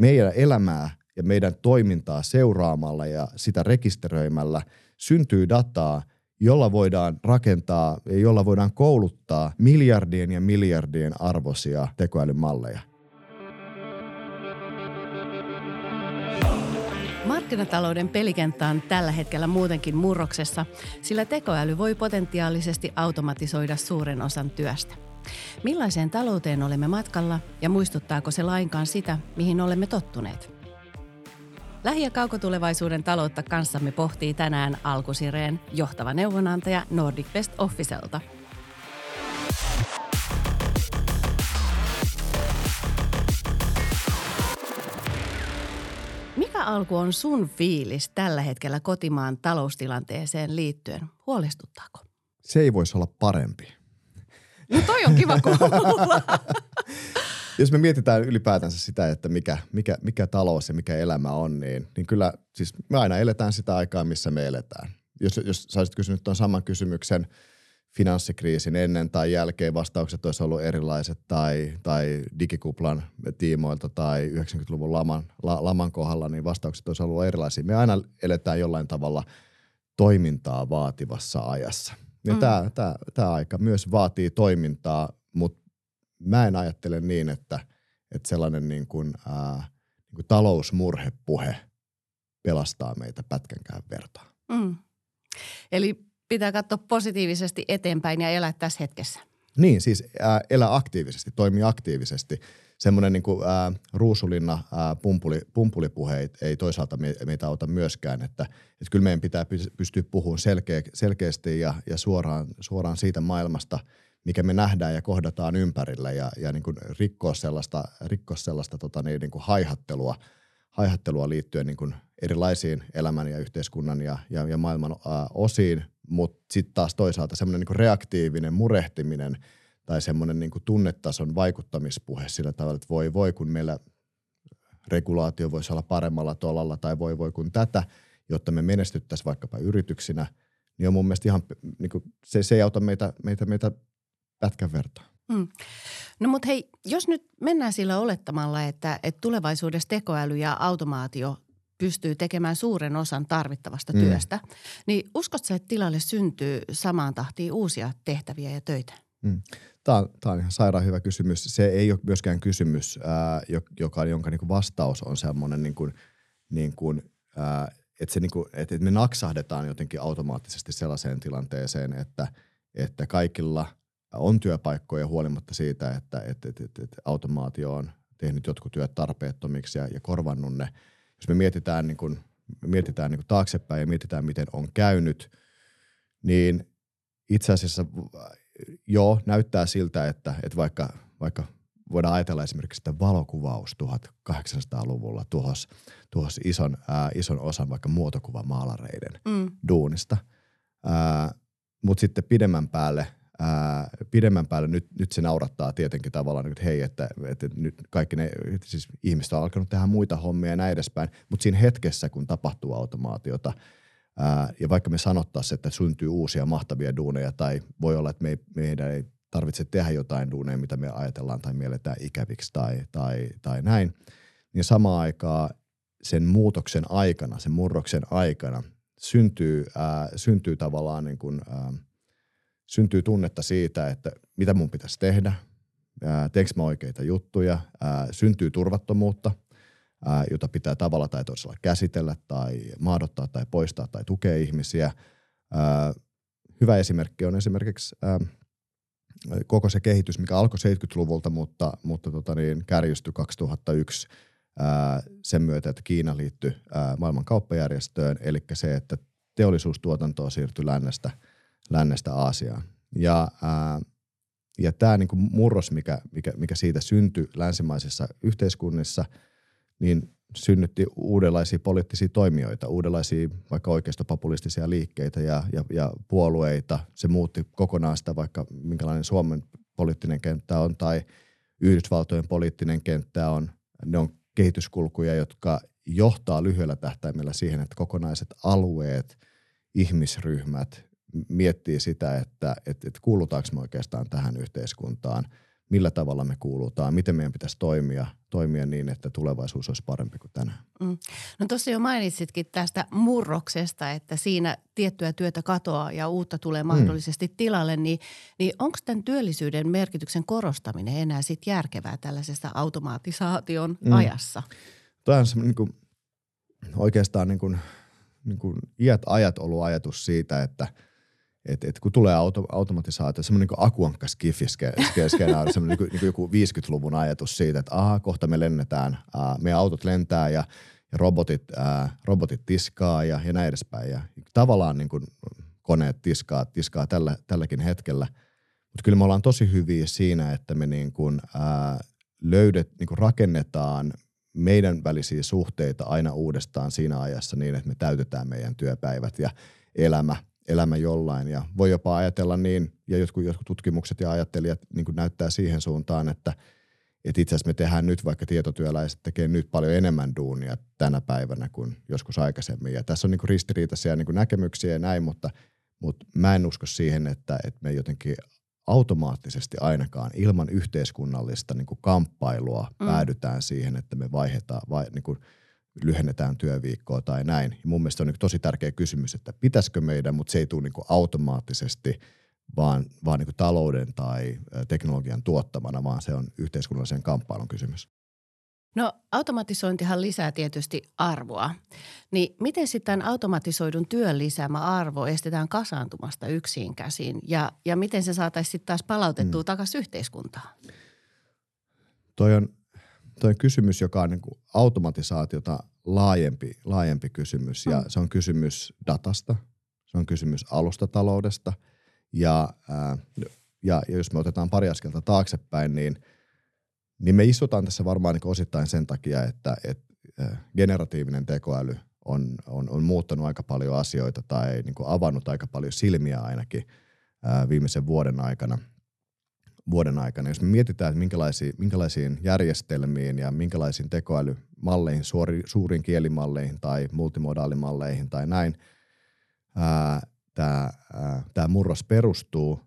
meidän elämää ja meidän toimintaa seuraamalla ja sitä rekisteröimällä syntyy dataa, jolla voidaan rakentaa ja jolla voidaan kouluttaa miljardien ja miljardien arvoisia tekoälymalleja. Markkinatalouden pelikenttä on tällä hetkellä muutenkin murroksessa, sillä tekoäly voi potentiaalisesti automatisoida suuren osan työstä. Millaiseen talouteen olemme matkalla ja muistuttaako se lainkaan sitä, mihin olemme tottuneet? Lähi- ja kaukotulevaisuuden taloutta kanssamme pohtii tänään Alkusireen johtava neuvonantaja Nordic Best Officelta. Mikä alku on sun fiilis tällä hetkellä kotimaan taloustilanteeseen liittyen? Huolestuttaako? Se ei voisi olla parempi. No toi on kiva kuulla. Jos me mietitään ylipäätänsä sitä, että mikä, mikä, mikä talous ja mikä elämä on, niin, niin kyllä siis me aina eletään sitä aikaa, missä me eletään. Jos, jos sä olisit kysynyt tuon saman kysymyksen finanssikriisin ennen tai jälkeen, vastaukset olisi ollut erilaiset tai, tai digikuplan tiimoilta tai 90-luvun laman, la, laman kohdalla, niin vastaukset olisi ollut erilaisia. Me aina eletään jollain tavalla toimintaa vaativassa ajassa – ja mm. tämä, tämä, tämä aika myös vaatii toimintaa, mutta mä en ajattele niin, että, että sellainen niin kuin, ää, niin kuin talousmurhepuhe pelastaa meitä pätkänkään vertaa. Mm. Eli pitää katsoa positiivisesti eteenpäin ja elää tässä hetkessä. Niin, siis ää, elää aktiivisesti, toimia aktiivisesti – semmoinen niin ruusulinna ää, pumpuli, pumpulipuhe ei, ei toisaalta me, meitä auta myöskään, että, että kyllä meidän pitää pystyä puhumaan selkeä, selkeästi ja, ja suoraan, suoraan siitä maailmasta, mikä me nähdään ja kohdataan ympärillä ja, ja niin kuin rikkoa sellaista, rikkoa sellaista tota niin, niin kuin haihattelua, haihattelua liittyen niin kuin erilaisiin elämän ja yhteiskunnan ja, ja, ja maailman ää, osiin, mutta sitten taas toisaalta semmoinen niin reaktiivinen murehtiminen – tai semmoinen niin kuin tunnetason vaikuttamispuhe sillä tavalla, että voi voi, kun meillä regulaatio voisi olla paremmalla tolalla tai voi voi kun tätä, jotta me menestyttäisiin vaikkapa yrityksinä, niin on mun mielestä ihan, niin kuin, se, se ei auta meitä, meitä, meitä pätkän vertaa. Hmm. No mutta hei, jos nyt mennään sillä olettamalla, että, että tulevaisuudessa tekoäly ja automaatio pystyy tekemään suuren osan tarvittavasta hmm. työstä, niin uskotko että tilalle syntyy samaan tahtiin uusia tehtäviä ja töitä? Hmm. Tämä on, tämä on ihan sairaan hyvä kysymys. Se ei ole myöskään kysymys, ää, joka, jonka niin kuin vastaus on semmoinen, niin kuin, niin kuin, ää, että, se niin kuin, että me naksahdetaan jotenkin automaattisesti sellaiseen tilanteeseen, että, että kaikilla on työpaikkoja huolimatta siitä, että, että, että, että, että automaatio on tehnyt jotkut työt tarpeettomiksi ja, ja korvannut ne. Jos me mietitään, niin kuin, mietitään niin kuin taaksepäin ja mietitään, miten on käynyt, niin itse asiassa joo, näyttää siltä, että, että vaikka, vaikka voidaan ajatella esimerkiksi sitä valokuvaus 1800-luvulla tuossa tuossa ison, ää, ison osan vaikka muotokuvamaalareiden mm. duunista. Mutta sitten pidemmän päälle, ää, pidemmän päälle nyt, nyt se naurattaa tietenkin tavallaan, että hei, että, että nyt kaikki ne, siis ihmiset on alkanut tehdä muita hommia ja näin edespäin. Mutta siinä hetkessä, kun tapahtuu automaatiota – Ää, ja vaikka me sanottaisiin, että syntyy uusia mahtavia duuneja tai voi olla, että me ei, meidän ei tarvitse tehdä jotain duuneja, mitä me ajatellaan tai mielletään ikäviksi tai, tai, tai näin, niin samaan aikaan sen muutoksen aikana, sen murroksen aikana syntyy, ää, syntyy tavallaan niin kuin, ää, syntyy tunnetta siitä, että mitä mun pitäisi tehdä, teekö mä oikeita juttuja, ää, syntyy turvattomuutta – jota pitää tavalla tai toisella käsitellä tai maadottaa tai poistaa tai tukea ihmisiä. Hyvä esimerkki on esimerkiksi koko se kehitys, mikä alkoi 70-luvulta, mutta, mutta tota niin, kärjistyi 2001 ää, sen myötä, että Kiina liittyi maailman kauppajärjestöön, eli se, että teollisuustuotantoa siirtyi lännestä, lännestä Aasiaan. Ja, ja tämä niinku murros, mikä, mikä, mikä siitä syntyi länsimaisissa yhteiskunnissa – niin synnytti uudenlaisia poliittisia toimijoita, uudenlaisia vaikka oikeistopopulistisia liikkeitä ja, ja, ja puolueita. Se muutti kokonaan sitä vaikka minkälainen Suomen poliittinen kenttä on tai Yhdysvaltojen poliittinen kenttä on. Ne on kehityskulkuja, jotka johtaa lyhyellä tähtäimellä siihen, että kokonaiset alueet, ihmisryhmät miettii sitä, että, että, että kuulutaanko me oikeastaan tähän yhteiskuntaan – millä tavalla me kuulutaan, miten meidän pitäisi toimia, toimia niin, että tulevaisuus olisi parempi kuin tänään. Mm. No tuossa jo mainitsitkin tästä murroksesta, että siinä tiettyä työtä katoaa ja uutta tulee mm. mahdollisesti mm. tilalle, niin, niin onko tämän työllisyyden merkityksen korostaminen enää sitten järkevää tällaisessa automatisaation mm. ajassa? Tuo on niin kuin, oikeastaan niin kuin, niin kuin iät ajat ollut ajatus siitä, että – et, et kun tulee auto, automatisaatio, semmoinen niin akuankka skifi-skenaario, semmoinen niin, niin joku 50-luvun ajatus siitä, että aha, kohta me lennetään, ää, meidän autot lentää ja, ja robotit, ää, robotit tiskaa ja, ja näin edespäin. Ja tavallaan niin kuin koneet tiskaa, tiskaa tällä, tälläkin hetkellä. Mutta kyllä me ollaan tosi hyviä siinä, että me niin kuin, ää, löydet, niin kuin rakennetaan meidän välisiä suhteita aina uudestaan siinä ajassa niin, että me täytetään meidän työpäivät ja elämä – elämä jollain. Ja voi jopa ajatella niin, ja jotkut, jotkut tutkimukset ja ajattelijat niin näyttää siihen suuntaan, että, että itse asiassa me tehdään nyt, vaikka tietotyöläiset tekee nyt paljon enemmän duunia tänä päivänä kuin joskus aikaisemmin. Ja tässä on niin ristiriitaisia niin näkemyksiä ja näin, mutta, mutta mä en usko siihen, että, että me jotenkin automaattisesti ainakaan ilman yhteiskunnallista niin kamppailua mm. päädytään siihen, että me vaihdetaan, vai, niin kuin – lyhennetään työviikkoa tai näin. Ja mun mielestä on niin tosi tärkeä kysymys, että pitäisikö meidän, mutta se ei tule niin automaattisesti vaan, vaan niin talouden tai teknologian tuottamana, vaan se on yhteiskunnallisen kamppailun kysymys. No automatisointihan lisää tietysti arvoa. Niin miten sitten automatisoidun työn lisäämä arvo estetään kasaantumasta yksin käsiin ja, ja miten se saataisiin sitten taas palautettua hmm. takaisin yhteiskuntaan? Toi on Tuo on kysymys, joka on niin kuin automatisaatiota laajempi, laajempi kysymys. Ja mm. se on kysymys datasta, se on kysymys alustataloudesta ja, ää, ja, ja jos me otetaan pari askelta taaksepäin, niin, niin me istutaan tässä varmaan niin osittain sen takia, että, että generatiivinen tekoäly on, on, on muuttanut aika paljon asioita tai niin kuin avannut aika paljon silmiä ainakin ää, viimeisen vuoden aikana – vuoden aikana. Jos me mietitään, että minkälaisiin, minkälaisiin järjestelmiin ja minkälaisiin tekoälymalleihin, suori, suuriin kielimalleihin tai multimodaalimalleihin tai näin tämä murros perustuu,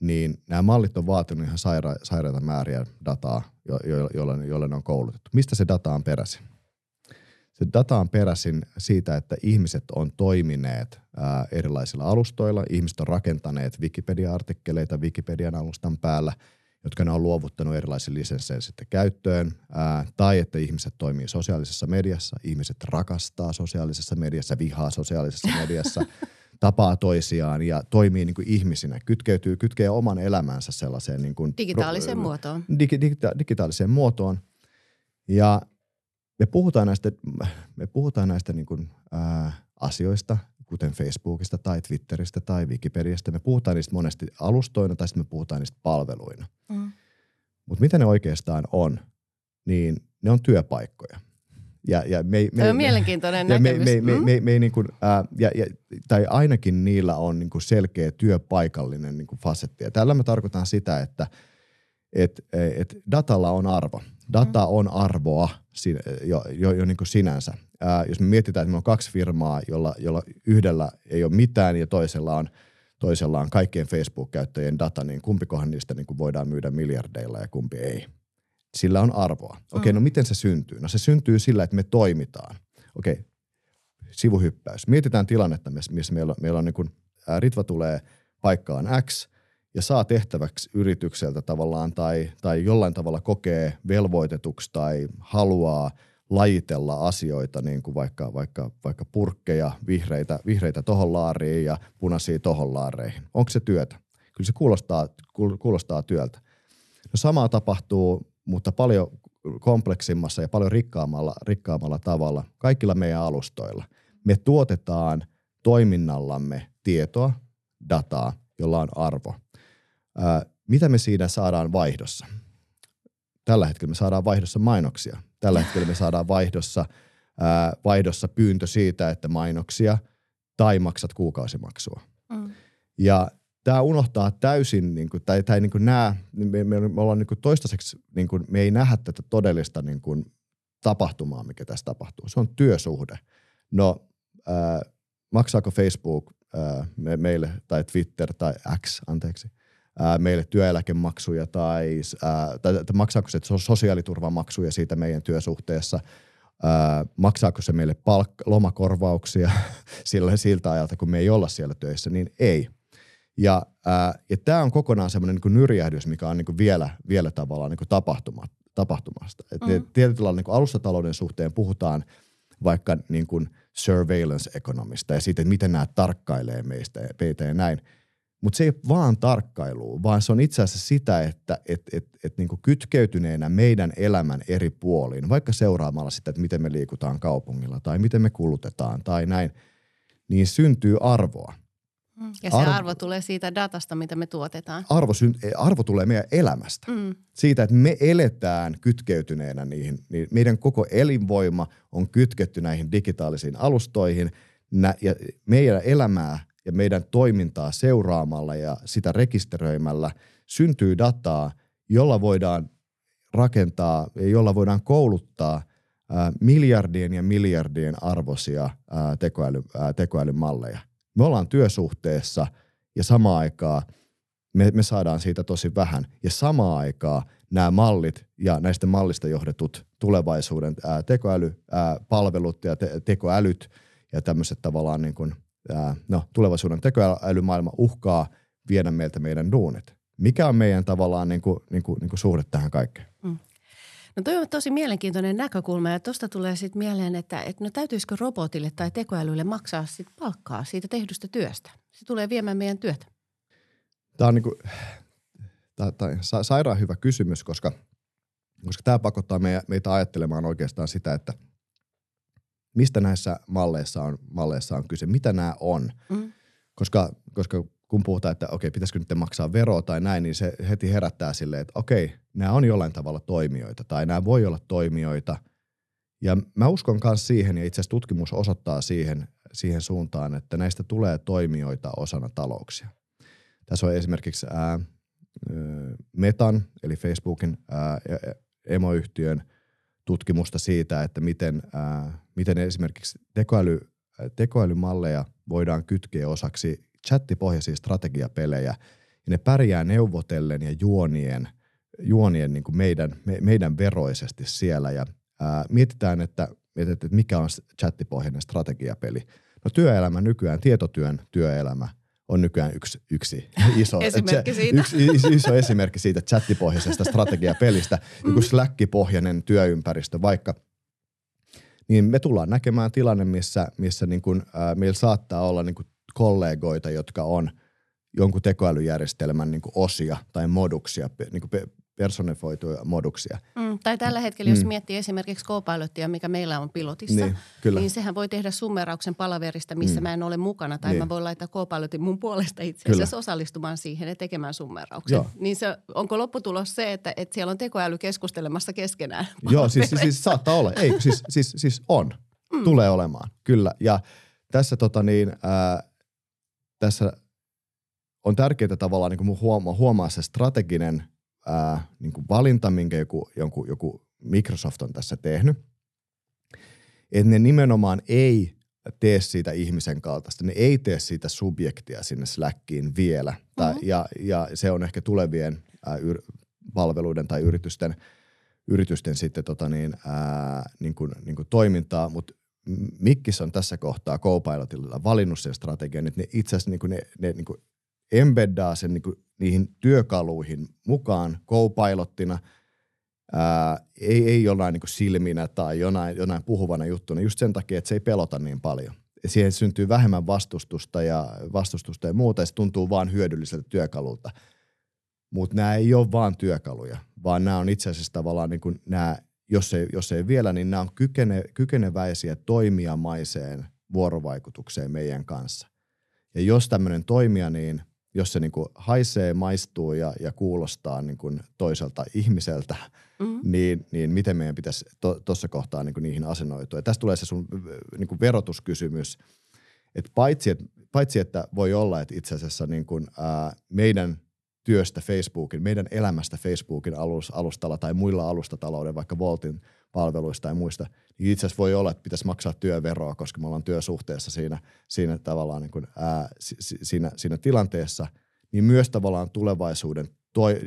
niin nämä mallit on vaatinut ihan saira, sairaita määriä dataa, jo, jo, jolle, jolle ne on koulutettu. Mistä se data on peräisin? Se data on peräisin siitä, että ihmiset on toimineet ää, erilaisilla alustoilla. Ihmiset on rakentaneet Wikipedia-artikkeleita Wikipedian alustan päällä, jotka ne on luovuttanut erilaisiin lisensseihin sitten käyttöön. Ää, tai että ihmiset toimii sosiaalisessa mediassa, ihmiset rakastaa sosiaalisessa mediassa, vihaa sosiaalisessa mediassa, tapaa toisiaan ja toimii niin kuin ihmisinä, kytkeytyy, kytkee oman elämänsä sellaiseen niin kuin, digitaaliseen pro, muotoon. Digi, digita, digitaaliseen muotoon. Ja me puhutaan näistä, me puhutaan näistä niin kuin, ää, asioista, kuten Facebookista tai Twitteristä tai Wikipediasta. Me puhutaan niistä monesti alustoina tai sitten me puhutaan niistä palveluina. Mm. Mutta mitä ne oikeastaan on, niin ne on työpaikkoja. Ja, ja me, me, on mielenkiintoinen ja näkemys. Me, me, mm. me, me, me niin kuin, ää, ja, ja, tai ainakin niillä on niin kuin selkeä työpaikallinen niin kuin fasetti. Ja tällä mä tarkoitan sitä, että et, et datalla on arvo. Data mm. on arvoa jo, jo, jo niin kuin sinänsä. Ää, jos me mietitään, että meillä on kaksi firmaa, jolla, jolla yhdellä ei ole mitään ja toisella on, toisella on kaikkien Facebook-käyttäjien data, niin kumpikohan niistä niin kuin voidaan myydä miljardeilla ja kumpi ei. Sillä on arvoa. Okei, okay, mm. no miten se syntyy? No se syntyy sillä, että me toimitaan. Okei, okay, sivuhyppäys. Mietitään tilannetta, missä meillä, meillä on niin kuin, ää, Ritva tulee paikkaan X – ja saa tehtäväksi yritykseltä tavallaan tai, tai jollain tavalla kokee velvoitetuksi tai haluaa lajitella asioita, niin kuin vaikka, vaikka, vaikka purkkeja, vihreitä, vihreitä tohon laariin ja punaisia tohon laareihin. Onko se työtä? Kyllä se kuulostaa, kuulostaa työltä. No samaa tapahtuu, mutta paljon kompleksimmassa ja paljon rikkaammalla, rikkaammalla tavalla kaikilla meidän alustoilla. Me tuotetaan toiminnallamme tietoa, dataa, jolla on arvo – mitä me siinä saadaan vaihdossa? Tällä hetkellä me saadaan vaihdossa mainoksia. Tällä hetkellä me saadaan vaihdossa, ää, vaihdossa pyyntö siitä, että mainoksia tai maksat kuukausimaksua. Mm. Ja tämä unohtaa täysin, niin kuin, tai, tai niin kuin nämä, me, me, me ollaan niin kuin toistaiseksi, niin kuin, me ei nähdä tätä todellista niin kuin, tapahtumaa, mikä tässä tapahtuu. Se on työsuhde. No, ää, maksaako Facebook ää, me, meille, tai Twitter, tai X, anteeksi – ää, meille työeläkemaksuja tai, ää, tai, tai maksaako se sosiaaliturvamaksuja siitä meidän työsuhteessa, ää, maksaako se meille palk- lomakorvauksia sillä, siltä ajalta, kun me ei olla siellä töissä, niin ei. Ja, ää, ja tämä on kokonaan semmoinen niin nyrjähdys, mikä on niin kuin vielä, vielä tavallaan niin kuin tapahtuma, tapahtumasta. Et mm. Tietyllä lailla niin alustatalouden suhteen puhutaan vaikka niin kuin surveillance ekonomista ja siitä, että miten nämä tarkkailee meistä, meitä ja näin – mutta se ei vaan tarkkailu, vaan se on itse asiassa sitä, että et, et, et niinku kytkeytyneenä meidän elämän eri puoliin, vaikka seuraamalla sitä, että miten me liikutaan kaupungilla tai miten me kulutetaan tai näin, niin syntyy arvoa. Mm. Ja se arvo, arvo tulee siitä datasta, mitä me tuotetaan. Arvo, arvo tulee meidän elämästä. Mm. Siitä, että me eletään kytkeytyneenä niihin. Niin meidän koko elinvoima on kytketty näihin digitaalisiin alustoihin. Ja meidän elämää ja meidän toimintaa seuraamalla ja sitä rekisteröimällä syntyy dataa, jolla voidaan rakentaa ja jolla voidaan kouluttaa miljardien ja miljardien arvoisia tekoäly, tekoälymalleja. Me ollaan työsuhteessa ja samaan aikaan me, me saadaan siitä tosi vähän. Ja samaan aikaan nämä mallit ja näistä mallista johdetut tulevaisuuden tekoälypalvelut ja te, tekoälyt ja tämmöiset tavallaan niin kuin no, tulevaisuuden tekoälymaailma uhkaa viedä meiltä meidän duunit. Mikä on meidän tavallaan niin kuin, niin kuin, niin kuin suhde tähän kaikkeen? Mm. No toi on tosi mielenkiintoinen näkökulma ja tuosta tulee sitten mieleen, että, että no täytyisikö robotille tai tekoälylle maksaa sit palkkaa siitä tehdystä työstä? Se tulee viemään meidän työtä. Tämä on niin kuin, tämä, tämä sairaan hyvä kysymys, koska, koska tämä pakottaa meitä ajattelemaan oikeastaan sitä, että – mistä näissä malleissa on, malleissa on kyse, mitä nämä on. Mm. Koska, koska kun puhutaan, että okei, pitäisikö nyt maksaa veroa tai näin, niin se heti herättää silleen, että okei, nämä on jollain tavalla toimijoita tai nämä voi olla toimijoita. Ja mä uskon myös siihen, ja itse asiassa tutkimus osoittaa siihen, siihen suuntaan, että näistä tulee toimijoita osana talouksia. Tässä on esimerkiksi ää, Metan, eli Facebookin ää, emoyhtiön tutkimusta siitä, että miten, ää, miten esimerkiksi tekoäly, tekoälymalleja voidaan kytkeä osaksi chattipohjaisia strategiapelejä. Ja ne pärjää neuvotellen ja juonien, juonien niin kuin meidän, me, meidän veroisesti siellä. Ja ää, mietitään, että, että, että mikä on chattipohjainen strategiapeli. No työelämä nykyään, tietotyön työelämä – on nykyään yksi, yksi iso, esimerkki siitä. Yksi, iso esimerkki siitä chattipohjaisesta strategiapelistä, mm. joku Slack-pohjainen työympäristö vaikka, niin me tullaan näkemään tilanne, missä, missä niin kuin, äh, meillä saattaa olla niin kuin kollegoita, jotka on jonkun tekoälyjärjestelmän niin kuin osia tai moduksia, niin kuin personifoituja moduksia. Mm, tai tällä hetkellä, jos mm. miettii esimerkiksi Copilotia, mikä meillä on pilotissa, niin, kyllä. niin sehän voi tehdä summerauksen palaverista, missä mm. mä en ole mukana, tai niin. mä voin laittaa Copilotin mun puolesta itse asiassa kyllä. osallistumaan siihen ja tekemään summerauksen. Joo. Niin se, onko lopputulos se, että, että siellä on tekoäly keskustelemassa keskenään? Joo, siis, siis, siis saattaa olla. Ei, siis, siis, siis on. Mm. Tulee olemaan, kyllä. Ja tässä tota niin, ää, tässä on tärkeää tavallaan niin huomaa, huomaa se strateginen – ää, niin kuin valinta, minkä joku, joku, joku Microsoft on tässä tehnyt, että ne nimenomaan ei tee siitä ihmisen kaltaista, ne ei tee siitä subjektia sinne Slackiin vielä. Mm-hmm. Tai, ja, ja se on ehkä tulevien ää, yr, palveluiden tai yritysten, yritysten sitten tota niin, ää, niin kuin, niin kuin toimintaa, mutta Mikkis on tässä kohtaa Copilotilla valinnut sen strategian, että ne itse asiassa niin kuin ne, ne niin kuin embeddaa sen niin kuin niihin työkaluihin mukaan co-pilottina, ää, ei, ei jonain niin silminä tai jonain, jonain puhuvana juttuna, just sen takia, että se ei pelota niin paljon. Siihen syntyy vähemmän vastustusta ja, vastustusta ja muuta, ja se tuntuu vaan hyödylliseltä työkalulta. Mutta nämä ei ole vaan työkaluja, vaan nämä on itse asiassa tavallaan, niin kuin nämä, jos, ei, jos ei vielä, niin nämä on kykene, kykeneväisiä toimijamaiseen vuorovaikutukseen meidän kanssa. Ja jos tämmöinen toimija, niin – jos se niin kuin haisee, maistuu ja, ja kuulostaa niin kuin toiselta ihmiseltä, mm-hmm. niin, niin miten meidän pitäisi tuossa to, kohtaa niin kuin niihin asennoitua. Ja tästä tulee se sun niin kuin verotuskysymys, että paitsi, että paitsi että voi olla, että itse asiassa niin kuin, ää, meidän työstä Facebookin, meidän elämästä Facebookin alustalla tai muilla alustatalouden, vaikka Voltin palveluista tai muista, niin itse asiassa voi olla, että pitäisi maksaa työveroa, koska me ollaan työsuhteessa siinä, siinä tavallaan niin kuin, ää, si, siinä, siinä tilanteessa, niin myös tavallaan tulevaisuuden toi,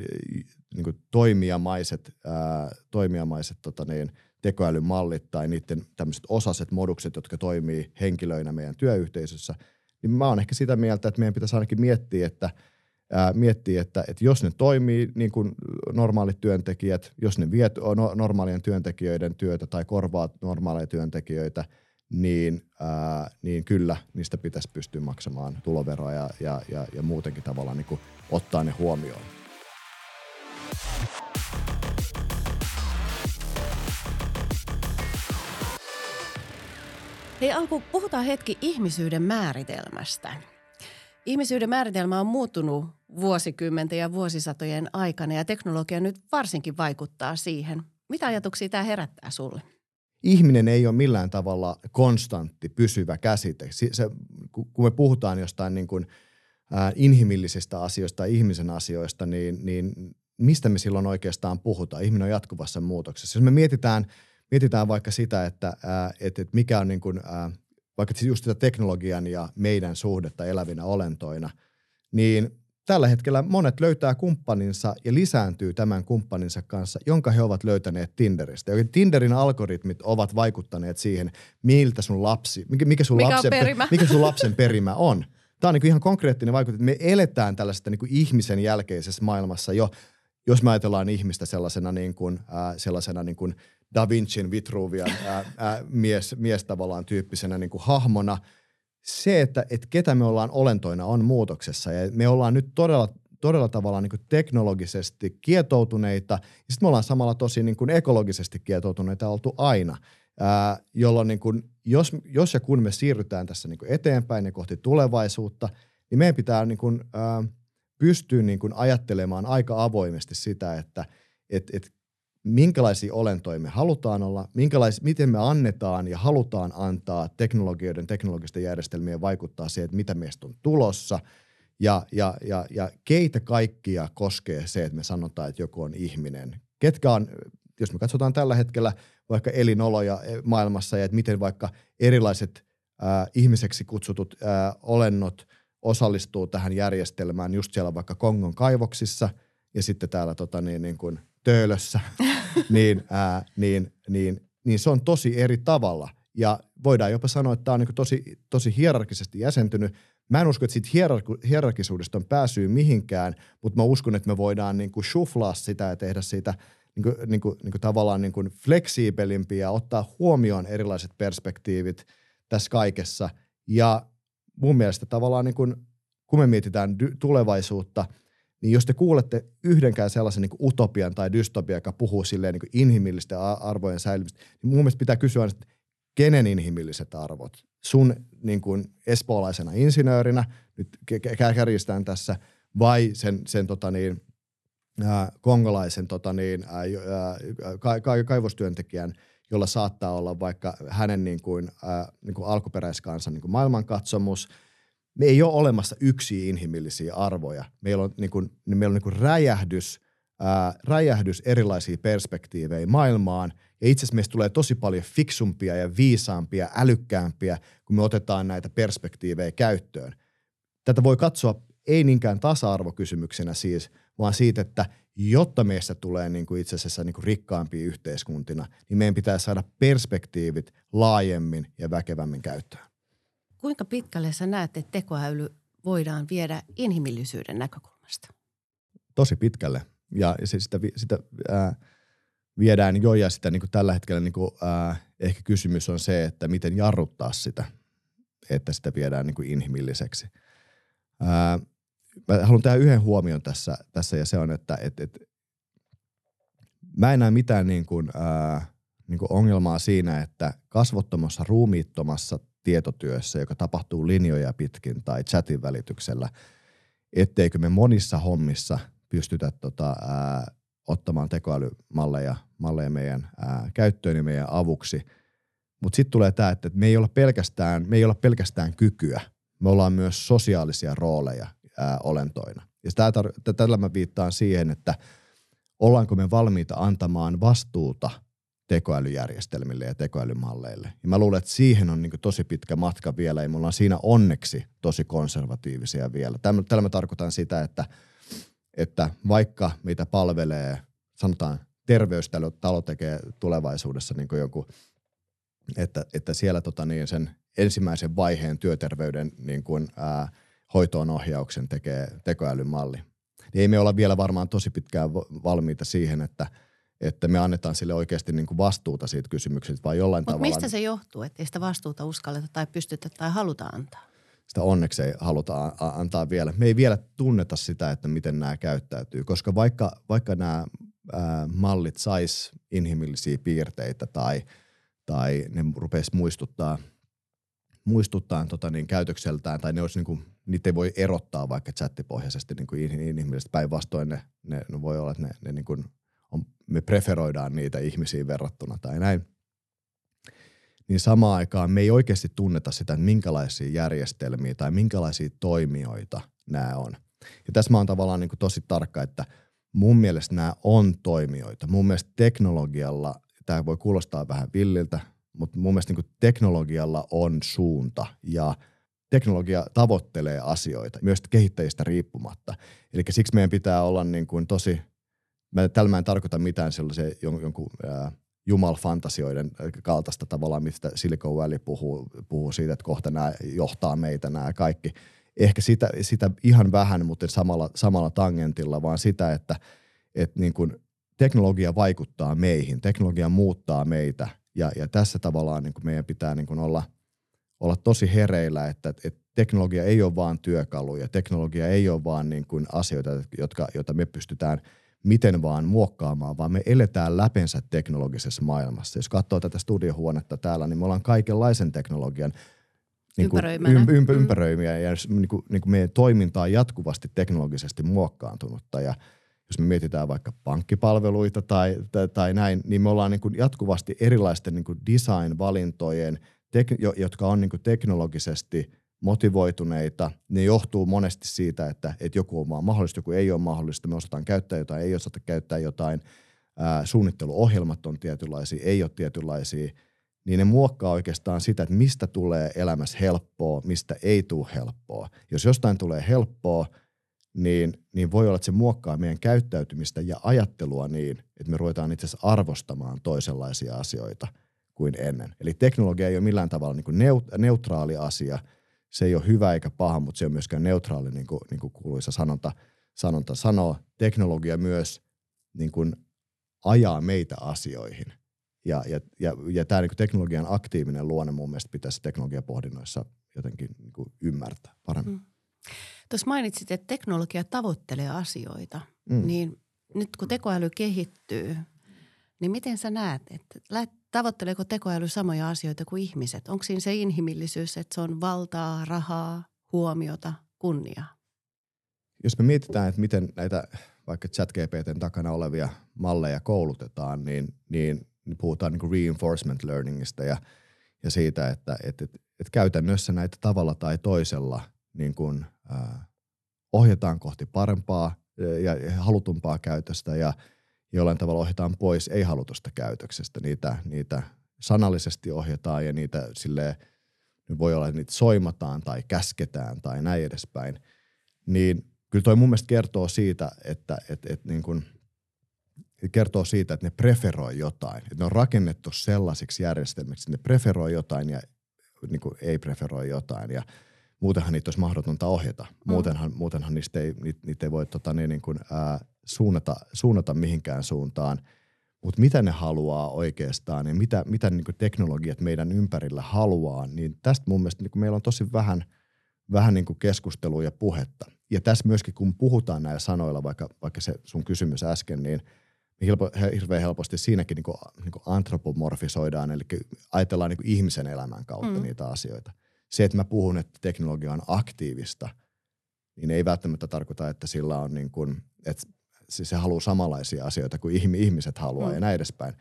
niin kuin toimijamaiset, ää, toimijamaiset tota niin, tekoälymallit tai niiden tämmöiset osaset, modukset, jotka toimii henkilöinä meidän työyhteisössä, niin mä oon ehkä sitä mieltä, että meidän pitäisi ainakin miettiä, että ää, miettiä, että, että jos ne toimii niin kuin normaalit työntekijät, jos ne vie no, normaalien työntekijöiden työtä tai korvaa normaaleja työntekijöitä, niin, ää, niin kyllä niistä pitäisi pystyä maksamaan tuloveroa ja, ja, ja, ja muutenkin tavallaan niin kuin ottaa ne huomioon. Hei Alku, puhutaan hetki ihmisyyden määritelmästä. Ihmisyyden määritelmä on muuttunut vuosikymmenten ja vuosisatojen aikana ja teknologia nyt varsinkin vaikuttaa siihen. Mitä ajatuksia tämä herättää sulle? Ihminen ei ole millään tavalla konstantti, pysyvä käsite. Se, kun me puhutaan jostain niin kuin, inhimillisistä asioista ihmisen asioista, niin, niin mistä me silloin oikeastaan puhutaan? Ihminen on jatkuvassa muutoksessa. Jos me mietitään – mietitään vaikka sitä, että, että, mikä on niin kuin, vaikka just sitä teknologian ja meidän suhdetta elävinä olentoina, niin tällä hetkellä monet löytää kumppaninsa ja lisääntyy tämän kumppaninsa kanssa, jonka he ovat löytäneet Tinderistä. Ja Tinderin algoritmit ovat vaikuttaneet siihen, miltä sun lapsi, mikä, mikä, sun, mikä lapsen, perimä? mikä sun lapsen perimä on. Tämä on niin ihan konkreettinen vaikutus, että me eletään tällaista niin ihmisen jälkeisessä maailmassa jo, jos me ajatellaan ihmistä sellaisena, niin kuin, äh, sellaisena niin kuin Da Vincin Vitruvian ää, ää, mies, mies tavallaan tyyppisenä niin kuin hahmona. Se, että et ketä me ollaan olentoina, on muutoksessa ja me ollaan nyt todella, todella tavallaan niin kuin teknologisesti kietoutuneita ja sitten me ollaan samalla tosi niin kuin ekologisesti kietoutuneita oltu aina. Ää, jolloin niin kuin, jos, jos ja kun me siirrytään tässä niin kuin eteenpäin ja kohti tulevaisuutta, niin meidän pitää niin kuin, ää, pystyä niin kuin ajattelemaan aika avoimesti sitä, että et, et minkälaisia olentoja me halutaan olla, minkälais, miten me annetaan ja halutaan antaa teknologioiden, teknologisten järjestelmien vaikuttaa siihen, että mitä meistä on tulossa ja, ja, ja, ja keitä kaikkia koskee se, että me sanotaan, että joku on ihminen. Ketkä on, jos me katsotaan tällä hetkellä vaikka elinoloja maailmassa ja että miten vaikka erilaiset äh, ihmiseksi kutsutut äh, olennot osallistuu tähän järjestelmään just siellä vaikka Kongon kaivoksissa ja sitten täällä tota, niin, niin kuin – töölössä, niin, ää, niin, niin, niin se on tosi eri tavalla. Ja voidaan jopa sanoa, että tämä on niin tosi, tosi hierarkisesti jäsentynyt. Mä en usko, että siitä hierark- hierarkisuudesta on pääsyä mihinkään, mutta mä uskon, että me voidaan niin kuin shuflaa sitä ja tehdä siitä niin kuin, niin kuin, niin kuin tavallaan niin kuin fleksiipelimpiä ja ottaa huomioon erilaiset perspektiivit tässä kaikessa. Ja mun mielestä tavallaan niin kuin, kun me mietitään dy- tulevaisuutta – niin jos te kuulette yhdenkään sellaisen niin utopian tai dystopian, joka puhuu silleen niin inhimillisten arvojen säilymistä, niin mun mielestä pitää kysyä, että kenen inhimilliset arvot? Sun niin kuin espoolaisena insinöörinä, nyt kärjistään tässä, vai sen, sen tota niin, ää, kongolaisen tota niin, ää, ka, ka, kaivostyöntekijän, jolla saattaa olla vaikka hänen niin kuin, ää, niin kuin alkuperäiskansan niin kuin maailmankatsomus – me ei ole olemassa yksi inhimillisiä arvoja. Meillä on, niin kuin, meillä on niin kuin räjähdys, ää, räjähdys erilaisia perspektiivejä maailmaan. Ja itse asiassa meistä tulee tosi paljon fiksumpia ja viisaampia, älykkäämpiä, kun me otetaan näitä perspektiivejä käyttöön. Tätä voi katsoa ei niinkään tasa-arvokysymyksenä siis, vaan siitä, että jotta meistä tulee niin kuin itse asiassa niin kuin rikkaampia yhteiskuntina, niin meidän pitää saada perspektiivit laajemmin ja väkevämmin käyttöön. Kuinka pitkälle sä näet, että tekoäly voidaan viedä inhimillisyyden näkökulmasta? Tosi pitkälle. Ja se, sitä, sitä ää, viedään jo ja sitä niin kuin tällä hetkellä niin kuin, ää, ehkä kysymys on se, että miten jarruttaa sitä, että sitä viedään niin kuin inhimilliseksi. Ää, mä haluan tehdä yhden huomion tässä, tässä ja se on, että et, et, mä en näe mitään niin kuin, ää, niin kuin ongelmaa siinä, että kasvottomassa, ruumiittomassa tietotyössä, joka tapahtuu linjoja pitkin tai chatin välityksellä, etteikö me monissa hommissa pystytä tota, ää, ottamaan tekoälymalleja malleja meidän ää, käyttöön ja meidän avuksi. Mutta sitten tulee tämä, että me ei, olla pelkästään, me ei olla pelkästään kykyä, me ollaan myös sosiaalisia rooleja ää, olentoina. Ja tää tar- tällä mä viittaan siihen, että ollaanko me valmiita antamaan vastuuta tekoälyjärjestelmille ja tekoälymalleille. Ja mä luulen, että siihen on niin tosi pitkä matka vielä ja me ollaan siinä onneksi tosi konservatiivisia vielä. Tällä mä tarkoitan sitä, että, että vaikka mitä palvelee, sanotaan terveystalo tekee tulevaisuudessa niin joku, että, että siellä tota niin, sen ensimmäisen vaiheen työterveyden niin kuin, ää, hoitoon ohjauksen tekee tekoälymalli. Niin ei me olla vielä varmaan tosi pitkään valmiita siihen, että – että me annetaan sille oikeasti niin kuin vastuuta siitä kysymyksestä, vai jollain Mut tavalla. mistä se johtuu, että ei sitä vastuuta uskalleta tai pystytä tai haluta antaa? Sitä onneksi ei haluta antaa vielä. Me ei vielä tunneta sitä, että miten nämä käyttäytyy, koska vaikka, vaikka nämä ää, mallit sais inhimillisiä piirteitä tai, tai ne rupeisi muistuttaa, muistuttaa tota niin, käytökseltään tai ne olisi niin kuin, niitä ei voi erottaa vaikka chattipohjaisesti niin kuin inhimillisesti. Päinvastoin ne, ne, ne, voi olla, että ne, ne niin kuin on, me preferoidaan niitä ihmisiin verrattuna tai näin. Niin samaan aikaan me ei oikeasti tunneta sitä, että minkälaisia järjestelmiä tai minkälaisia toimijoita nämä on. Ja tässä mä oon tavallaan niin kuin tosi tarkka, että mun mielestä nämä on toimijoita. Mun mielestä teknologialla, tämä voi kuulostaa vähän villiltä, mutta mun mielestä niin teknologialla on suunta ja teknologia tavoittelee asioita, myös kehittäjistä riippumatta. Eli siksi meidän pitää olla niin kuin tosi mä, tällä mä en tarkoita mitään sellaisia jon, jonkun ää, jumalfantasioiden kaltaista tavallaan, mistä Silicon Valley puhuu, puhuu siitä, että kohta nämä johtaa meitä nämä kaikki. Ehkä sitä, sitä ihan vähän, mutta samalla, samalla tangentilla, vaan sitä, että, että niin kuin teknologia vaikuttaa meihin, teknologia muuttaa meitä ja, ja tässä tavallaan niin kuin meidän pitää niin kuin olla, olla tosi hereillä, että, että teknologia ei ole vaan työkaluja, teknologia ei ole vaan niin asioita, jotka, joita me pystytään – miten vaan muokkaamaan, vaan me eletään läpensä teknologisessa maailmassa. Jos katsoo tätä studiohuonetta täällä, niin me ollaan kaikenlaisen teknologian niin kuin ympäröimiä, ymp, ympäröimiä ja niin kuin, niin kuin meidän toiminta on jatkuvasti teknologisesti muokkaantunutta. Ja jos me mietitään vaikka pankkipalveluita tai, tai, tai näin, niin me ollaan niin kuin jatkuvasti erilaisten niin kuin design-valintojen, tek, jotka on niin kuin teknologisesti – motivoituneita. Ne johtuu monesti siitä, että, että joku on vaan mahdollista, joku ei ole mahdollista. Me osataan käyttää jotain, ei osata käyttää jotain. Ää, suunnitteluohjelmat on tietynlaisia, ei ole tietynlaisia. Niin ne muokkaa oikeastaan sitä, että mistä tulee elämässä helppoa, mistä ei tule helppoa. Jos jostain tulee helppoa, niin, niin voi olla, että se muokkaa meidän käyttäytymistä ja ajattelua niin, että me ruvetaan itse asiassa arvostamaan toisenlaisia asioita kuin ennen. Eli teknologia ei ole millään tavalla niin kuin neutraali asia – se ei ole hyvä eikä paha, mutta se on myöskään neutraali, niin kuin, niin kuin kuuluisa sanonta, sanonta sanoo. Teknologia myös niin kuin ajaa meitä asioihin. Ja, ja, ja, ja tämä niin teknologian aktiivinen luonne mun mielestä pitäisi teknologiapohdinnoissa jotenkin niin kuin ymmärtää paremmin. Mm. Tuossa mainitsit, että teknologia tavoittelee asioita, mm. niin nyt kun tekoäly kehittyy, niin miten sä näet, että tavoitteleeko tekoäly samoja asioita kuin ihmiset? Onko siinä se inhimillisyys, että se on valtaa, rahaa, huomiota, kunniaa? Jos me mietitään, että miten näitä vaikka ChatGPTn takana olevia malleja koulutetaan, niin, niin, niin puhutaan niin reinforcement learningista ja, ja siitä, että et, et, et käytännössä näitä tavalla tai toisella niin kuin, äh, ohjataan kohti parempaa ja, ja halutumpaa käytöstä ja – jollain tavalla ohjataan pois ei-halutusta käytöksestä. Niitä, niitä sanallisesti ohjataan ja niitä silleen, voi olla, että niitä soimataan tai käsketään tai näin edespäin. Niin kyllä toi mun mielestä kertoo siitä, että et, et niin kun, kertoo siitä, että ne preferoi jotain. Että ne on rakennettu sellaisiksi järjestelmiksi, että ne preferoi jotain ja niin kuin ei preferoi jotain. Ja muutenhan niitä olisi mahdotonta ohjata. Mm. Muutenhan, muutenhan niistä ei, niitä, niitä ei voi tota, niin, niin kuin, ää, suunnata, suunnata mihinkään suuntaan. Mutta mitä ne haluaa oikeastaan ja mitä, mitä niin kuin teknologiat meidän ympärillä haluaa, niin tästä mun mielestä niin kuin meillä on tosi vähän, vähän niin kuin keskustelua ja puhetta. Ja tässä myöskin, kun puhutaan näillä sanoilla, vaikka, vaikka se sun kysymys äsken, niin helpo, hirveän helposti siinäkin niin kuin, niin kuin antropomorfisoidaan, eli ajatellaan niin kuin ihmisen elämän kautta mm. niitä asioita. Se, että mä puhun, että teknologia on aktiivista, niin ei välttämättä tarkoita, että sillä on niin kuin, että siis se haluaa samanlaisia asioita kuin ihmiset haluaa mm. ja näin edespäin.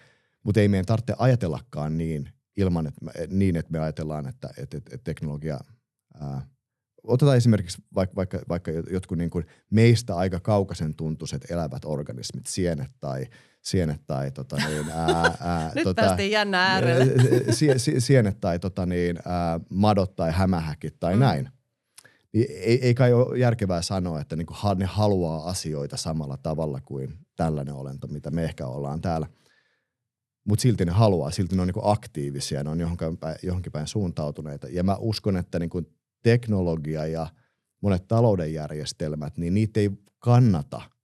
Mutta ei meidän tarvitse ajatellakaan niin ilman, että me, niin, että me ajatellaan, että, että, että, että teknologia ää, otetaan esimerkiksi vaikka, vaikka, vaikka jotkut niin kuin meistä aika kaukaisen tuntuiset elävät organismit, sienet tai, sienet tai tota niin, ää, ää, Nyt tota, päästiin jännä äärelle. Sie, sie, sienet tai tota niin, ää, madot tai hämähäkit tai mm. näin. Niin ei, ei kai ole järkevää sanoa, että niin kuin ne haluaa asioita samalla tavalla kuin tällainen olento, mitä me ehkä ollaan täällä. Mutta silti ne haluaa, silti ne on niin kuin aktiivisia, ne on johonkin päin, johonkin päin suuntautuneita. Ja mä uskon, että niin kuin teknologia ja monet talouden järjestelmät, niin niitä ei kannata –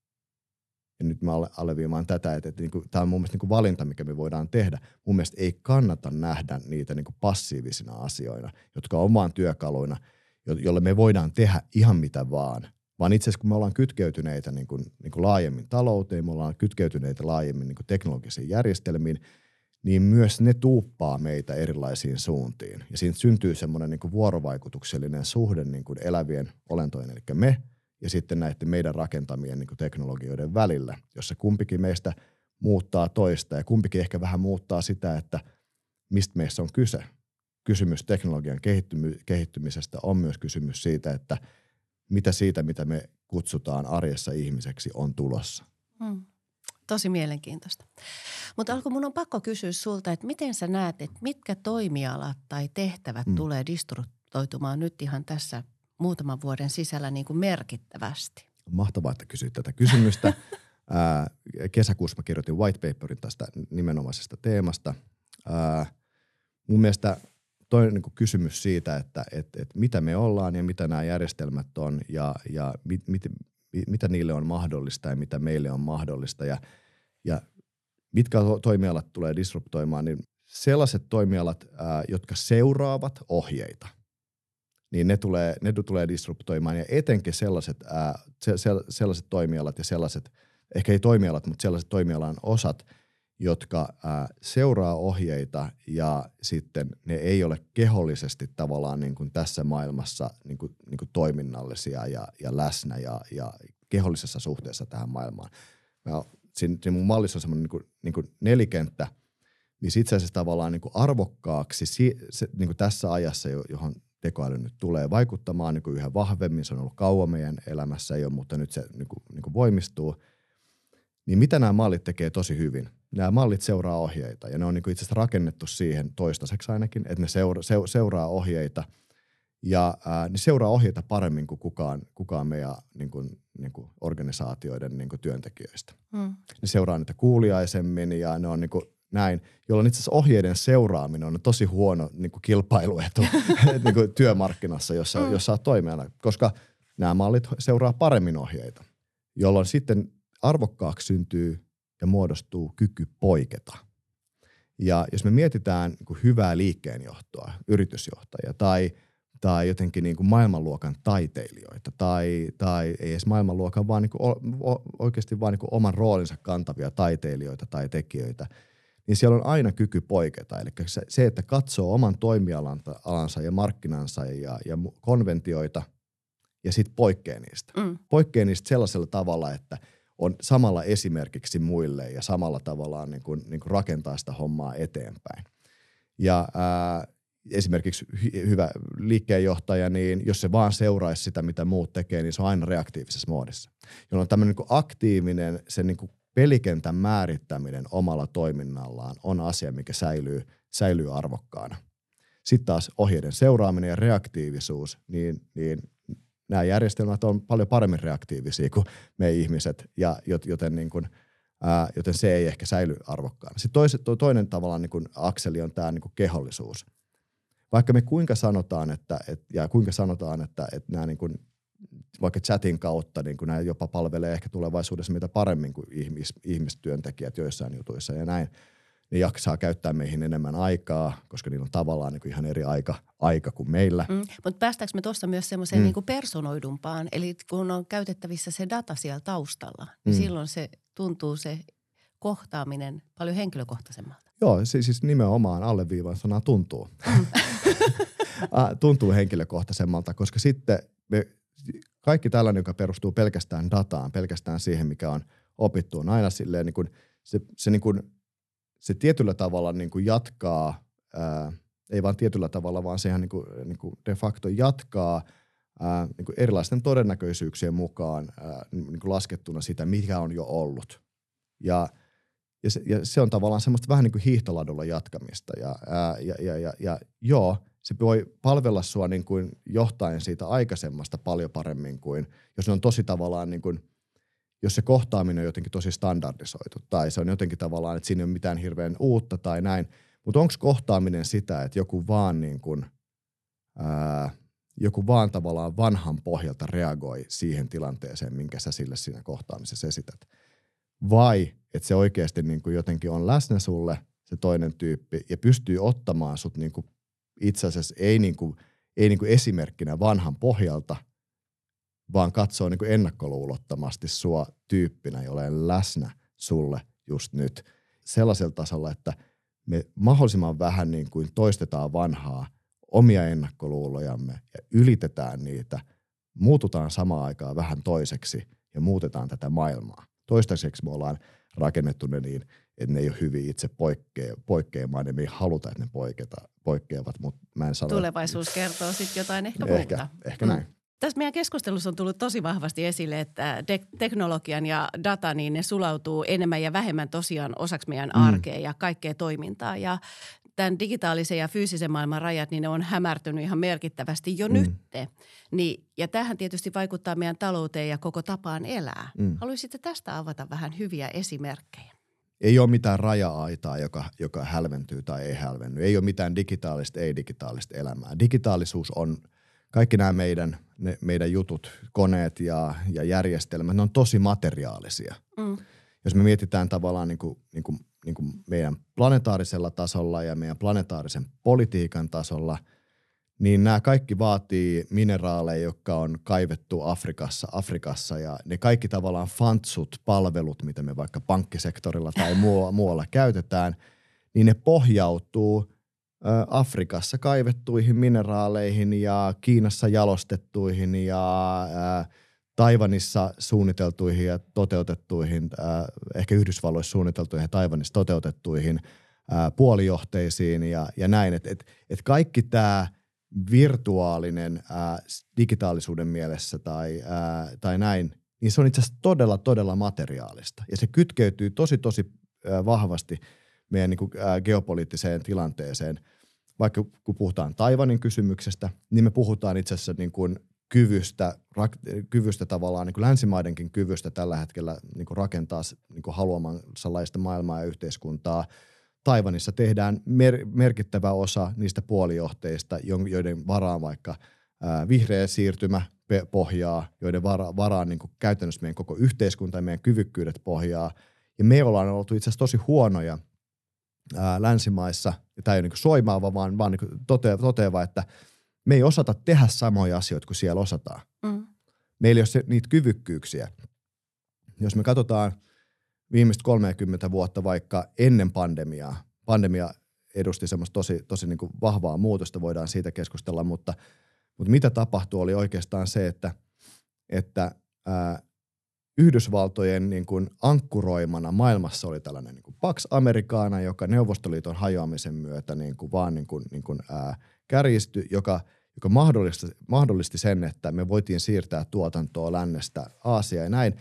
ja nyt mä alleviimaan tätä, että, että niin kuin, tämä on mun mielestä niin kuin valinta, mikä me voidaan tehdä. Mun mielestä ei kannata nähdä niitä niin kuin passiivisina asioina, jotka on vaan työkaluina, jolle me voidaan tehdä ihan mitä vaan. Vaan itse asiassa kun me ollaan kytkeytyneitä niin kuin, niin kuin laajemmin talouteen, me ollaan kytkeytyneitä laajemmin niin kuin teknologisiin järjestelmiin, niin myös ne tuuppaa meitä erilaisiin suuntiin. Ja siinä syntyy semmoinen niin kuin vuorovaikutuksellinen suhde niin kuin elävien olentojen, eli me – ja sitten näiden meidän rakentamien niin teknologioiden välillä, jossa kumpikin meistä muuttaa toista ja kumpikin ehkä vähän muuttaa sitä, että mistä meissä on kyse. Kysymys teknologian kehittymy- kehittymisestä on myös kysymys siitä, että mitä siitä, mitä me kutsutaan arjessa ihmiseksi, on tulossa. Hmm. Tosi mielenkiintoista. Mutta alku mun on pakko kysyä sulta, että miten sä näet, että mitkä toimialat tai tehtävät hmm. tulee disruptoitumaan nyt ihan tässä muutaman vuoden sisällä niin kuin merkittävästi? Mahtavaa, että kysyit tätä kysymystä. Ää, kesäkuussa mä kirjoitin white paperin tästä nimenomaisesta teemasta. Ää, mun mielestä toinen niin kysymys siitä, että et, et mitä me ollaan ja mitä nämä järjestelmät on ja, ja mit, mit, mitä niille on mahdollista ja mitä meille on mahdollista. Ja, ja mitkä toimialat tulee disruptoimaan, niin sellaiset toimialat, ää, jotka seuraavat ohjeita – niin ne tulee, ne tulee disruptoimaan. Ja etenkin sellaiset, ää, se, se, sellaiset toimialat ja sellaiset, ehkä ei toimialat, mutta sellaiset toimialan osat, jotka ää, seuraa ohjeita ja sitten ne ei ole kehollisesti tavallaan niin kuin tässä maailmassa niin kuin, niin kuin toiminnallisia ja, ja läsnä ja, ja kehollisessa suhteessa tähän maailmaan. Mä, siinä, siinä mun mallissa on semmoinen niin kuin, niin nelikenttä, missä itse asiassa tavallaan niin kuin arvokkaaksi si, se, niin kuin tässä ajassa, johon tekoäly nyt tulee vaikuttamaan niin kuin yhä vahvemmin. Se on ollut kauan meidän elämässä jo, mutta nyt se niin kuin, niin kuin voimistuu. Niin mitä nämä mallit tekee tosi hyvin? Nämä mallit seuraa ohjeita ja ne on niin kuin itse asiassa rakennettu siihen toistaiseksi ainakin, että ne seura, se, seuraa ohjeita ja ää, ne seuraa ohjeita paremmin kuin kukaan, kukaan meidän niin kuin, niin kuin organisaatioiden niin kuin työntekijöistä. Mm. Ne seuraa niitä kuuliaisemmin ja ne on niin kuin näin, jolloin itse asiassa ohjeiden seuraaminen on tosi huono niin kuin kilpailuetu niin kuin työmarkkinassa, jossa, mm. jossa olet toimijana, koska nämä mallit seuraa paremmin ohjeita, jolloin sitten arvokkaaksi syntyy ja muodostuu kyky poiketa. Ja jos me mietitään niin kuin hyvää liikkeenjohtoa, yritysjohtajia tai, tai jotenkin niin kuin maailmanluokan taiteilijoita tai, tai ei edes maailmanluokan, vaan niin kuin oikeasti vaan niin kuin oman roolinsa kantavia taiteilijoita tai tekijöitä – niin siellä on aina kyky poiketa. Eli se, että katsoo oman toimialansa ja markkinansa ja, ja konventioita ja sitten poikkeaa niistä. Mm. Poikkeaa niistä sellaisella tavalla, että on samalla esimerkiksi muille ja samalla tavallaan niin kuin, niin kuin rakentaa sitä hommaa eteenpäin. Ja ää, esimerkiksi hy- hyvä liikkeenjohtaja, niin jos se vaan seuraisi sitä, mitä muut tekee, niin se on aina reaktiivisessa muodissa. Jolloin tämmöinen niin aktiivinen, se niin kuin pelikentän määrittäminen omalla toiminnallaan on asia, mikä säilyy, säilyy arvokkaana. Sitten taas ohjeiden seuraaminen ja reaktiivisuus, niin, niin nämä järjestelmät on paljon paremmin reaktiivisia kuin me ihmiset, ja joten, niin kuin, ää, joten se ei ehkä säily arvokkaana. Sitten toiset, toinen tavallaan niin kuin akseli on tämä niin kuin kehollisuus. Vaikka me kuinka sanotaan, että, et, ja kuinka sanotaan, että, että nämä niin kuin vaikka chatin kautta, niin kuin nämä jopa palvelee ehkä tulevaisuudessa mitä paremmin kuin ihmis, ihmistyöntekijät joissain jutuissa ja näin. Ne jaksaa käyttää meihin enemmän aikaa, koska niillä on tavallaan niin kuin ihan eri aika, aika kuin meillä. Mm, mutta päästäänkö me tuossa myös semmoiseen mm. niin personoidumpaan, eli kun on käytettävissä se data siellä taustalla, niin mm. silloin se tuntuu se kohtaaminen paljon henkilökohtaisemmalta. Joo, siis nimenomaan alleviivan sana tuntuu. Mm. tuntuu henkilökohtaisemmalta, koska sitten me kaikki tällainen, joka perustuu pelkästään dataan, pelkästään siihen, mikä on opittu, on aina silleen niin kuin, se, se, niin kuin, se tietyllä tavalla niin kuin jatkaa, ää, ei vaan tietyllä tavalla, vaan sehän niin kuin, niin kuin de facto jatkaa ää, niin kuin erilaisten todennäköisyyksien mukaan ää, niin kuin laskettuna sitä, mikä on jo ollut. Ja ja, se, ja se on tavallaan semmoista vähän niin kuin hiihtoladulla jatkamista. Ja, ää, ja, ja, ja, ja joo, se voi palvella sua niin kuin johtaen siitä aikaisemmasta paljon paremmin kuin, jos ne on tosi tavallaan niin kuin, jos se kohtaaminen on jotenkin tosi standardisoitu tai se on jotenkin tavallaan, että siinä ei ole mitään hirveän uutta tai näin. Mutta onko kohtaaminen sitä, että joku vaan niin kuin, ää, joku vaan tavallaan vanhan pohjalta reagoi siihen tilanteeseen, minkä sä sille siinä kohtaamisessa esität. Vai että se oikeasti niin kuin jotenkin on läsnä sulle, se toinen tyyppi, ja pystyy ottamaan sut niin kuin itse asiassa ei, niin kuin, ei niin kuin esimerkkinä vanhan pohjalta, vaan katsoo niin kuin ennakkoluulottomasti sua tyyppinä, jolle läsnä sulle just nyt sellaisella tasolla, että me mahdollisimman vähän niin kuin toistetaan vanhaa – omia ennakkoluulojamme ja ylitetään niitä, muututaan samaan aikaan vähän toiseksi ja muutetaan tätä maailmaa. Toistaiseksi me ollaan rakennettu ne niin, että ne ei ole hyvin itse poikkea, poikkeamaan ja me ei haluta, että ne poiketa, poikkeavat, mutta mä en sano. Tulevaisuus kertoo sitten jotain ehkä, ehkä muuta. Ehkä näin. Tässä meidän keskustelussa on tullut tosi vahvasti esille, että de- teknologian ja data, niin ne sulautuu enemmän ja vähemmän tosiaan osaksi meidän mm. arkea mm. ja kaikkea toimintaa. Ja tämän digitaalisen ja fyysisen maailman rajat, niin ne on hämärtynyt ihan merkittävästi jo mm. nytte. Niin, ja tähän tietysti vaikuttaa meidän talouteen ja koko tapaan elää. Mm. Haluaisitte tästä avata vähän hyviä esimerkkejä? Ei ole mitään raja-aitaa, joka, joka hälventyy tai ei hälvenny. Ei ole mitään digitaalista, ei-digitaalista elämää. Digitaalisuus on kaikki nämä meidän, ne, meidän jutut, koneet ja, ja järjestelmät, ne on tosi materiaalisia. Mm. Jos me mietitään tavallaan niin kuin, niin kuin niin kuin meidän planetaarisella tasolla ja meidän planetaarisen politiikan tasolla, niin nämä kaikki vaatii mineraaleja, jotka on kaivettu Afrikassa, Afrikassa ja ne kaikki tavallaan fantsut, palvelut, mitä me vaikka pankkisektorilla tai muualla käytetään, niin ne pohjautuu Afrikassa kaivettuihin mineraaleihin ja Kiinassa jalostettuihin ja Taivanissa suunniteltuihin ja toteutettuihin, ehkä Yhdysvalloissa suunniteltuihin ja Taivanissa toteutettuihin puolijohteisiin ja, ja näin. Että et, et kaikki tämä virtuaalinen äh, digitaalisuuden mielessä tai, äh, tai näin, niin se on itse asiassa todella, todella materiaalista. Ja se kytkeytyy tosi, tosi äh, vahvasti meidän niin kuin, äh, geopoliittiseen tilanteeseen. Vaikka kun puhutaan Taivanin kysymyksestä, niin me puhutaan itse asiassa niin kuin kyvystä, rak, kyvystä tavallaan niin kuin länsimaidenkin kyvystä tällä hetkellä niin kuin rakentaa niin kuin haluamansa maailmaa ja yhteiskuntaa. Taivanissa tehdään mer- merkittävä osa niistä puolijohteista, joiden varaan vaikka ää, vihreä siirtymä pohjaa, joiden vara, varaan niin kuin käytännössä meidän koko yhteiskunta ja meidän kyvykkyydet pohjaa. Ja me ollaan oltu itse asiassa tosi huonoja ää, länsimaissa, ja tämä ei ole niin soimaava, vaan, vaan niin toteava, että – me ei osata tehdä samoja asioita kuin siellä osataan. Mm. Meillä ei ole se, niitä kyvykkyyksiä. Jos me katsotaan viimeistä 30 vuotta vaikka ennen pandemiaa, pandemia edusti semmoista tosi, tosi niin kuin vahvaa muutosta, voidaan siitä keskustella, mutta, mutta mitä tapahtui oli oikeastaan se, että, että ää, Yhdysvaltojen niin kuin ankkuroimana maailmassa oli tällainen niin kuin Pax Americana, joka Neuvostoliiton hajoamisen myötä niin kuin vaan niin kuin, niin kuin, ää, kärjistyi, joka, joka mahdollisti, mahdollisti sen, että me voitiin siirtää tuotantoa lännestä Aasiaan ja näin,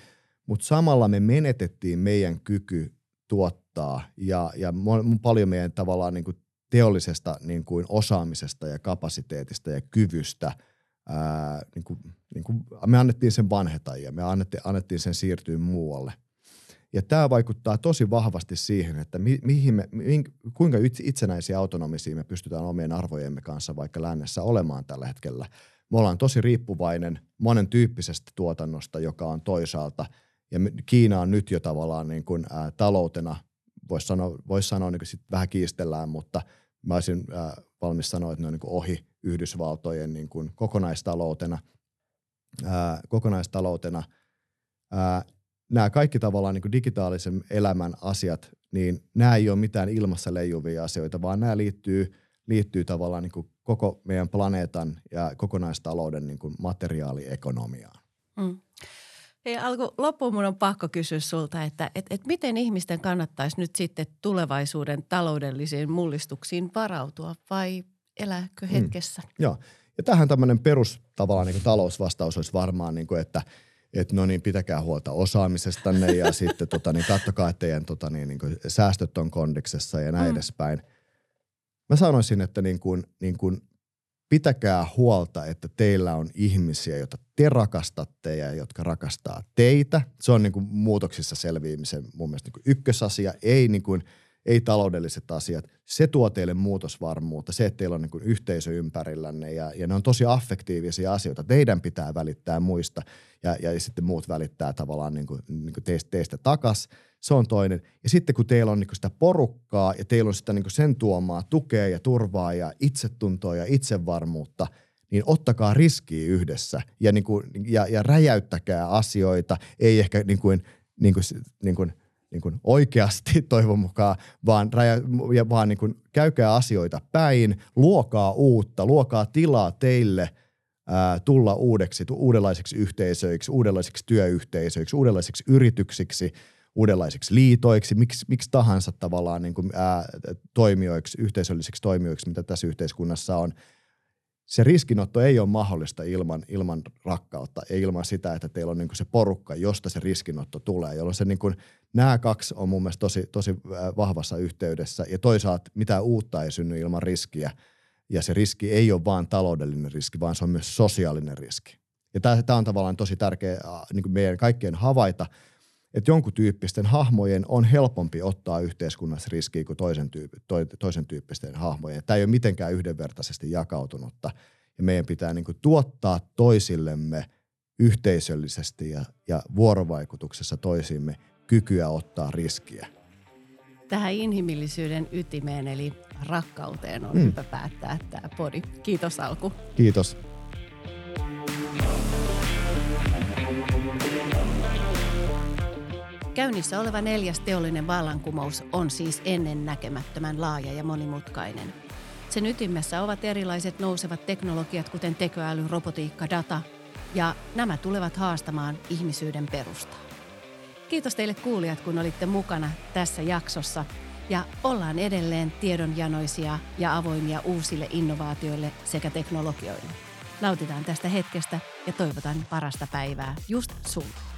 mutta samalla me menetettiin meidän kyky tuottaa ja, ja paljon meidän tavallaan niin kuin teollisesta niin kuin osaamisesta ja kapasiteetista ja kyvystä ää, niin kuin, niin kuin me annettiin sen vanheta ja me annettiin, annettiin sen siirtyä muualle – ja tämä vaikuttaa tosi vahvasti siihen, että mi, mihin me, mi, kuinka itsenäisiä autonomisia me pystytään omien arvojemme kanssa vaikka lännessä olemaan tällä hetkellä. Me ollaan tosi riippuvainen monen tyyppisestä tuotannosta, joka on toisaalta, ja Kiina on nyt jo tavallaan niin kuin, ää, taloutena, voisi sanoa, vois sanoa niin kuin sit vähän kiistellään, mutta mä olisin ää, valmis sanoa, että ne on niin kuin ohi Yhdysvaltojen niin kuin kokonaistaloutena, ää, kokonaistaloutena ää, nämä kaikki tavallaan niin kuin digitaalisen elämän asiat, niin nämä ei ole mitään ilmassa leijuvia asioita, vaan nämä liittyy, liittyy tavallaan niin kuin koko meidän planeetan ja kokonaistalouden niin kuin materiaaliekonomiaan. Mm. Hei alku, loppuun mun on pakko kysyä sulta, että et, et miten ihmisten kannattaisi nyt sitten tulevaisuuden taloudellisiin mullistuksiin varautua vai elääkö mm. hetkessä? Mm. Joo, ja tähän tämmöinen perus tavallaan niin talousvastaus olisi varmaan, niin kuin, että – että no niin, pitäkää huolta osaamisestanne ja sitten tota, niin kattokaa, että teidän tota, niin, niin kuin säästöt on kondiksessa ja näin mm. edespäin. Mä sanoisin, että niin kuin, niin kuin pitäkää huolta, että teillä on ihmisiä, joita te rakastatte ja jotka rakastaa teitä. Se on niin kuin muutoksissa selviämisen mun mielestä niin kuin ykkösasia, ei, niin kuin, ei taloudelliset asiat. Se tuo teille muutosvarmuutta, se, että teillä on niin kuin yhteisö ympärillänne ja, ja ne on tosi affektiivisia asioita. Teidän pitää välittää muista ja, ja sitten muut välittää tavallaan niin kuin, niin kuin teistä, teistä takas. Se on toinen. Ja sitten kun teillä on niin kuin sitä porukkaa ja teillä on sitä niin kuin sen tuomaa tukea ja turvaa ja itsetuntoa ja itsevarmuutta, niin ottakaa riskiä yhdessä ja, niin kuin, ja, ja räjäyttäkää asioita. Ei ehkä niin kuin, niin kuin, niin kuin, niin kuin oikeasti toivon mukaan, vaan, räjä, ja vaan niin kuin käykää asioita päin, luokaa uutta, luokaa tilaa teille – ää, tulla uudeksi, uudenlaisiksi yhteisöiksi, uudenlaisiksi työyhteisöiksi, uudenlaisiksi yrityksiksi, uudenlaisiksi liitoiksi, miksi, miksi tahansa tavallaan niin kuin, ää, toimijoiksi, yhteisöllisiksi toimijoiksi, mitä tässä yhteiskunnassa on. Se riskinotto ei ole mahdollista ilman, ilman rakkautta, ei ilman sitä, että teillä on niin se porukka, josta se riskinotto tulee, jolloin se niin kuin, nämä kaksi on mun mielestä tosi, tosi vahvassa yhteydessä ja toisaalta mitään uutta ei synny ilman riskiä – ja se riski ei ole vain taloudellinen riski, vaan se on myös sosiaalinen riski. Ja tämä on tavallaan tosi tärkeä niin meidän kaikkien havaita, että jonkun tyyppisten hahmojen on helpompi ottaa yhteiskunnassa riskiä kuin toisen, tyyppi, to, toisen tyyppisten hahmojen. Tämä ei ole mitenkään yhdenvertaisesti jakautunutta. Ja meidän pitää niin kuin tuottaa toisillemme yhteisöllisesti ja, ja vuorovaikutuksessa toisimme kykyä ottaa riskiä. Tähän inhimillisyyden ytimeen eli rakkauteen on mm. hyvä päättää tämä podi. Kiitos Alku. Kiitos. Käynnissä oleva neljäs teollinen vallankumous on siis ennen näkemättömän laaja ja monimutkainen. Sen ytimessä ovat erilaiset nousevat teknologiat, kuten tekoäly, robotiikka, data, ja nämä tulevat haastamaan ihmisyyden perustaa. Kiitos teille kuulijat, kun olitte mukana tässä jaksossa – ja ollaan edelleen tiedonjanoisia ja avoimia uusille innovaatioille sekä teknologioille. Nautitaan tästä hetkestä ja toivotan parasta päivää just sulle.